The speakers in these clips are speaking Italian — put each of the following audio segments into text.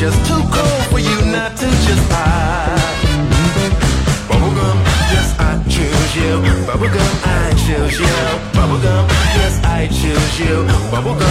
just too cold for you not to just pop. Bubblegum, yes, I choose you. Bubblegum, I choose you. Bubblegum, yes, I choose you. Bubblegum.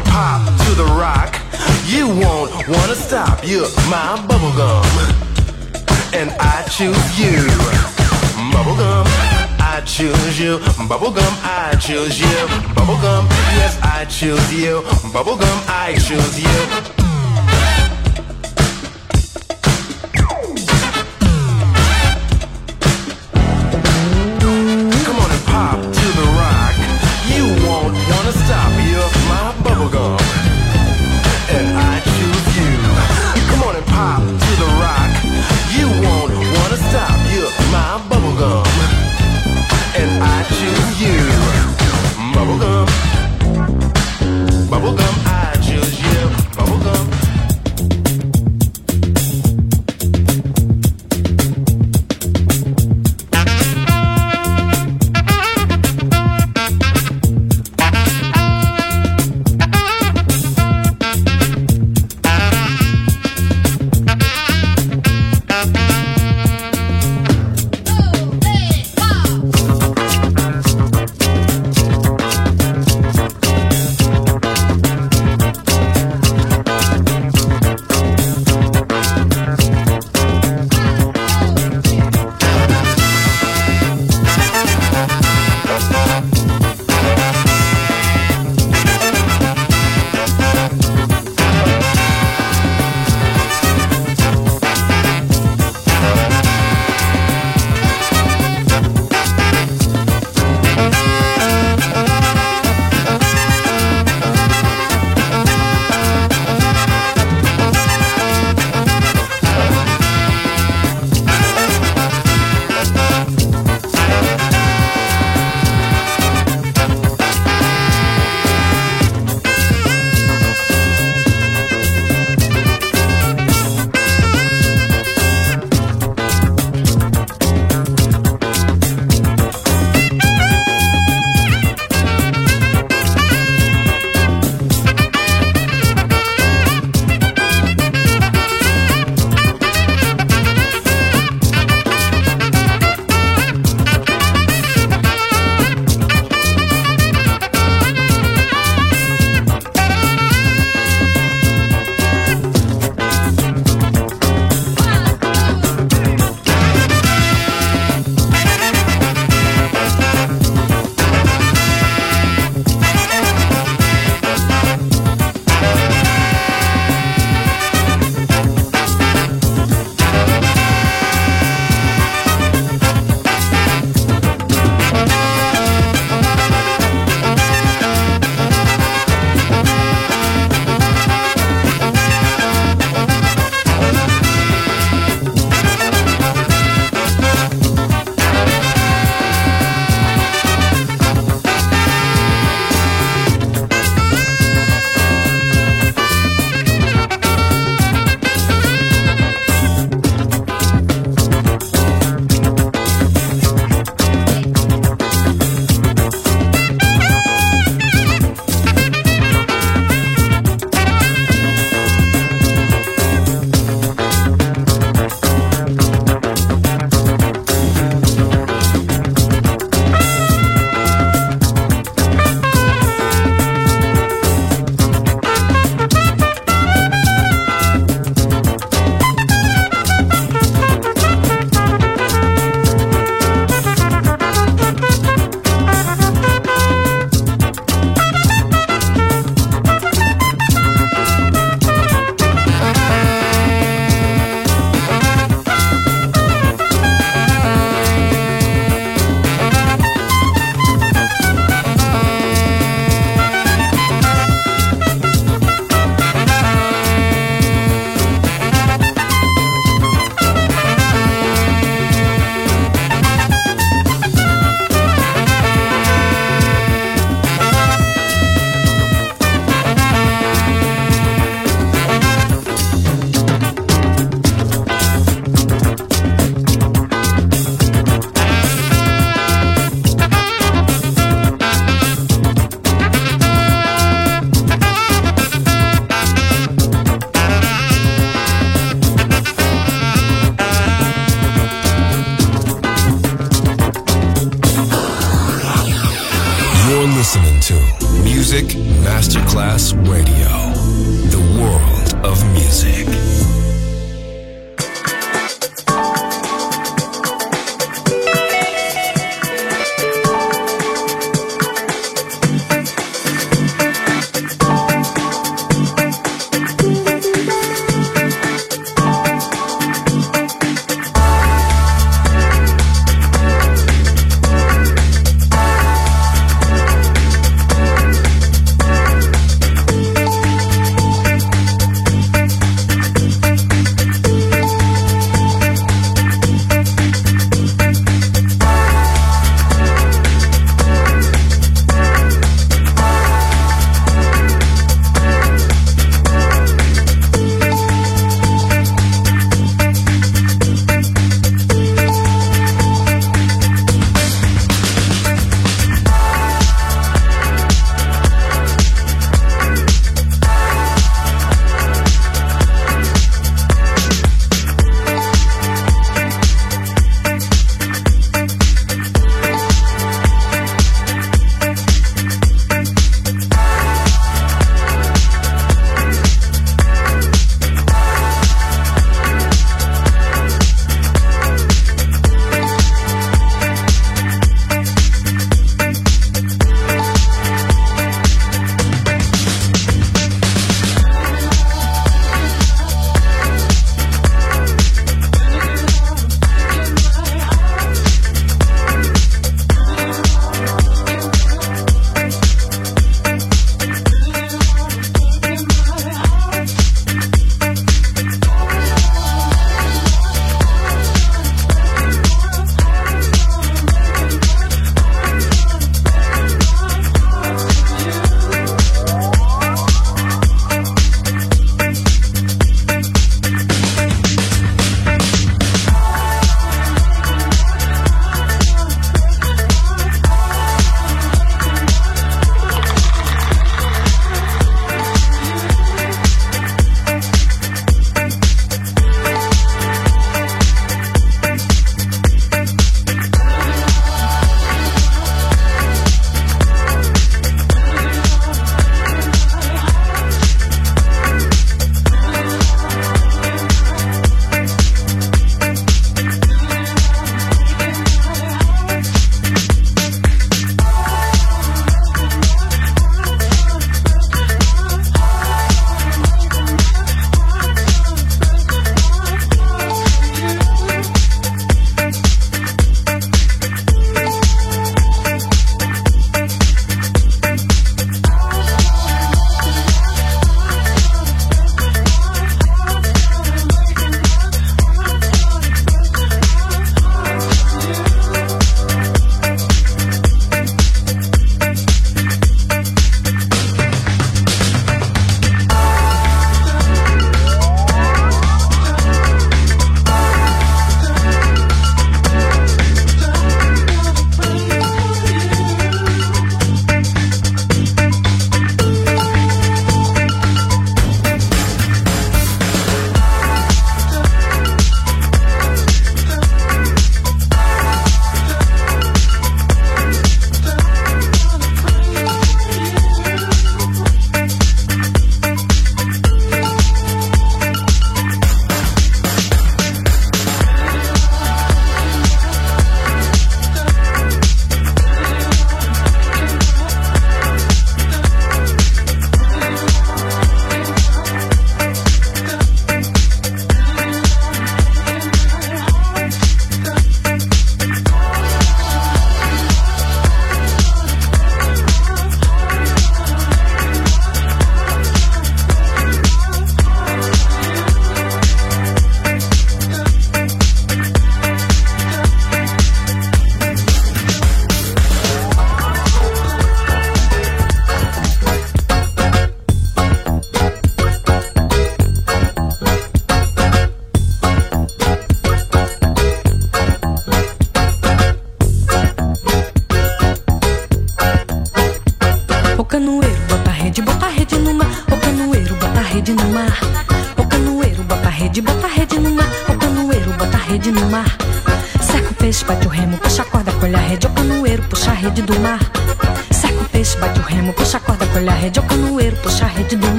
Pop to the rock. You won't wanna stop. You're my bubblegum. And I choose you. Bubblegum. I choose you. Bubblegum, I choose you. Bubblegum, yes, I choose you. Bubblegum, I choose you.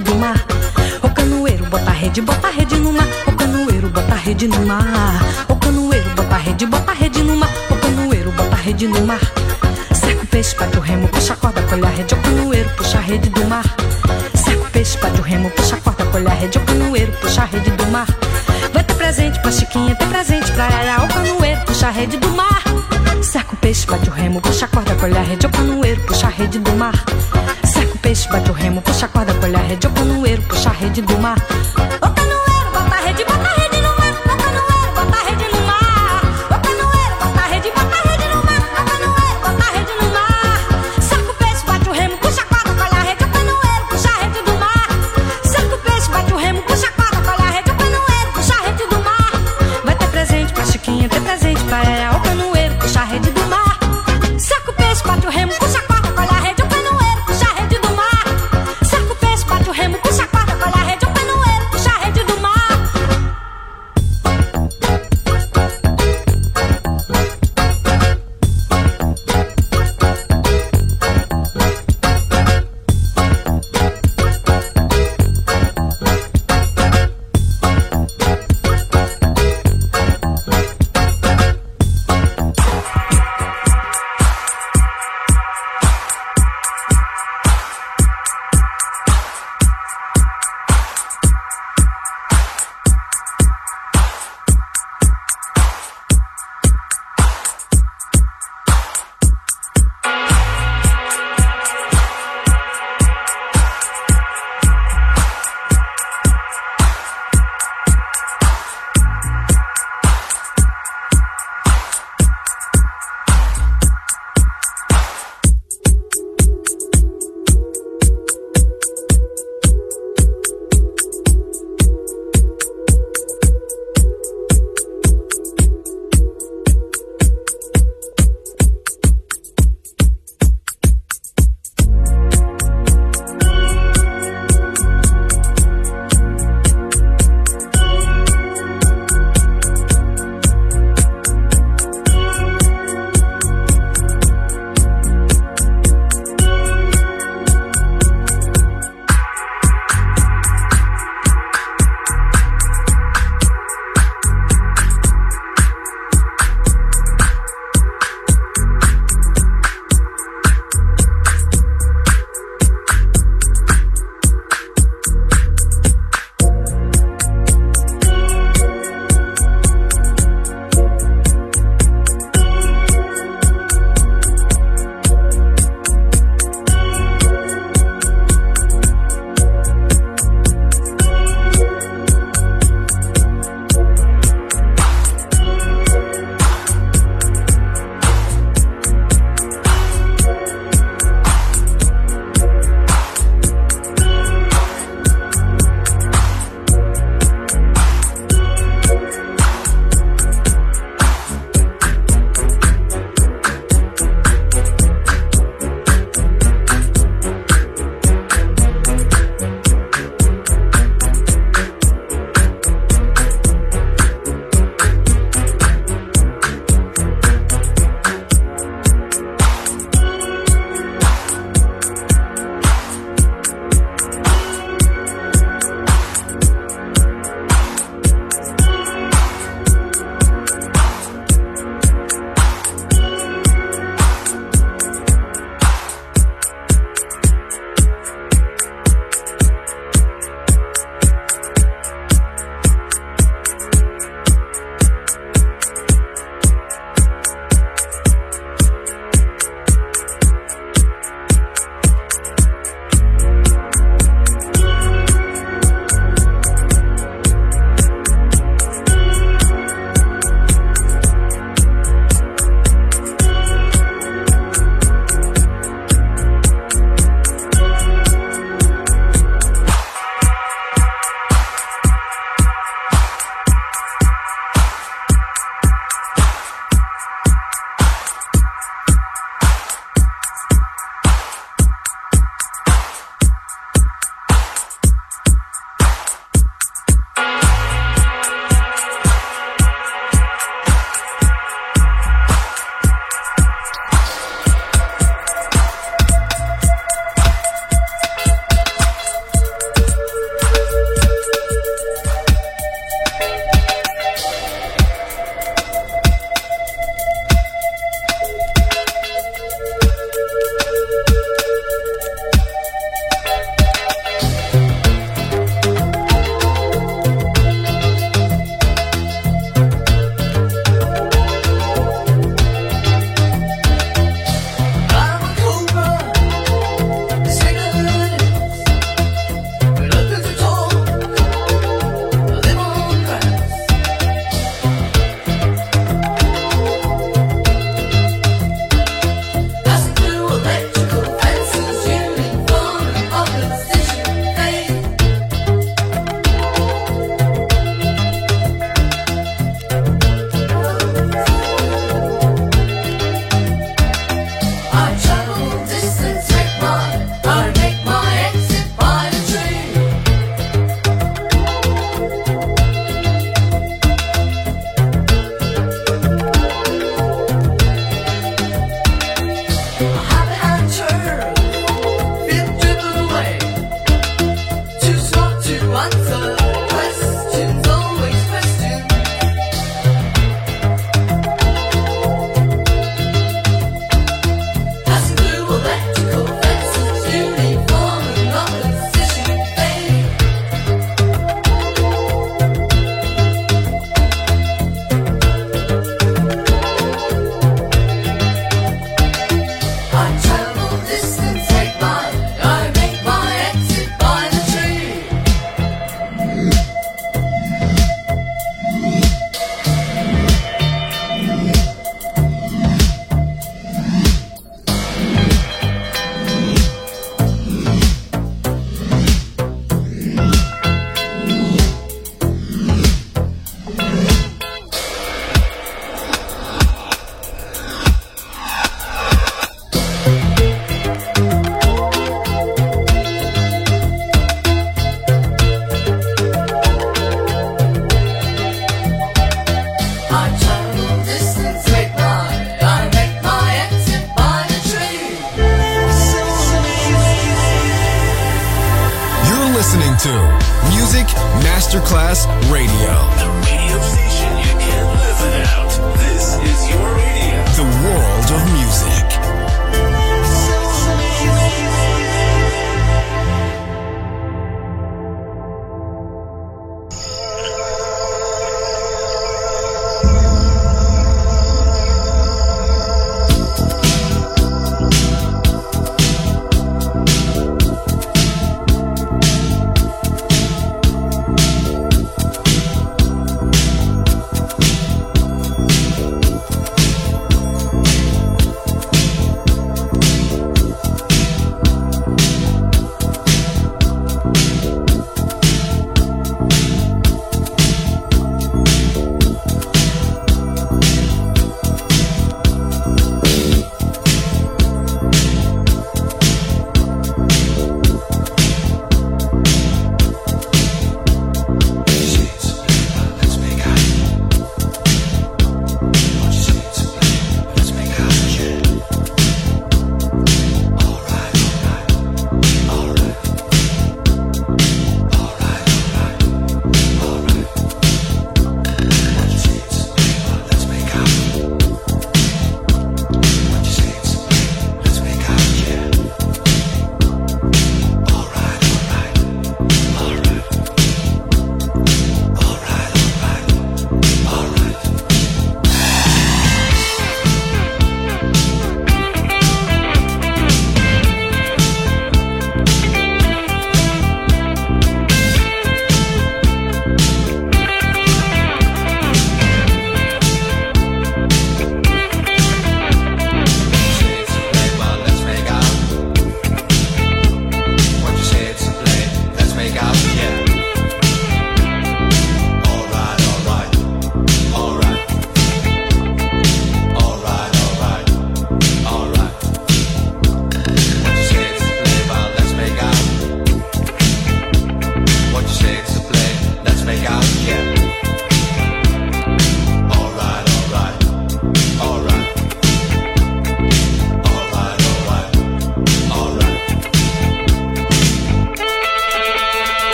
Do mar. O canoeiro, bota rede, bota rede no mar. O canoeiro, bota rede no mar. O canoeiro, bota rede, bota rede no mar. O canoeiro, bota rede no mar. Cerca o peixe, bate o remo, puxa a corda, colhe a rede, o canoeiro, puxa a rede do mar. Cerca o peixe, bate o remo, puxa a corda, colhe a rede, o canoeiro, puxa a rede do mar. Vai ter presente pra Chiquinha, ter presente pra ela, o canoeiro, puxa a rede do mar. Cerca o peixe, bate o remo, puxa a corda, colhe a rede, o canoeiro, puxa a rede do mar. Peixe, bate o remo, puxa a corda, colhe a rede, o canoeiro, puxa a rede do mar. O canoeiro,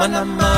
Manama.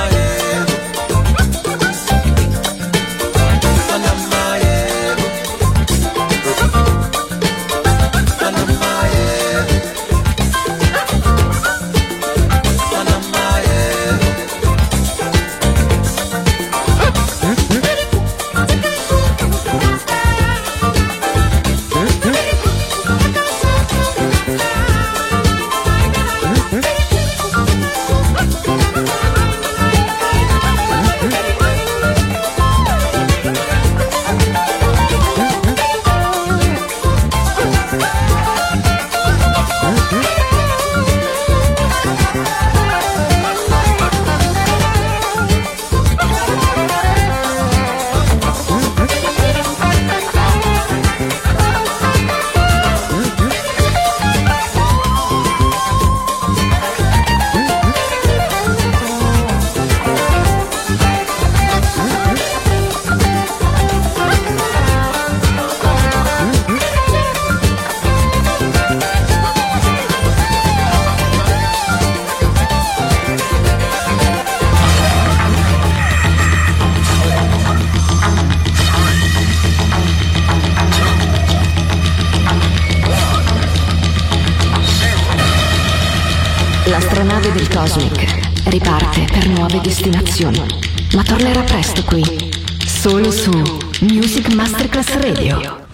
Televisión.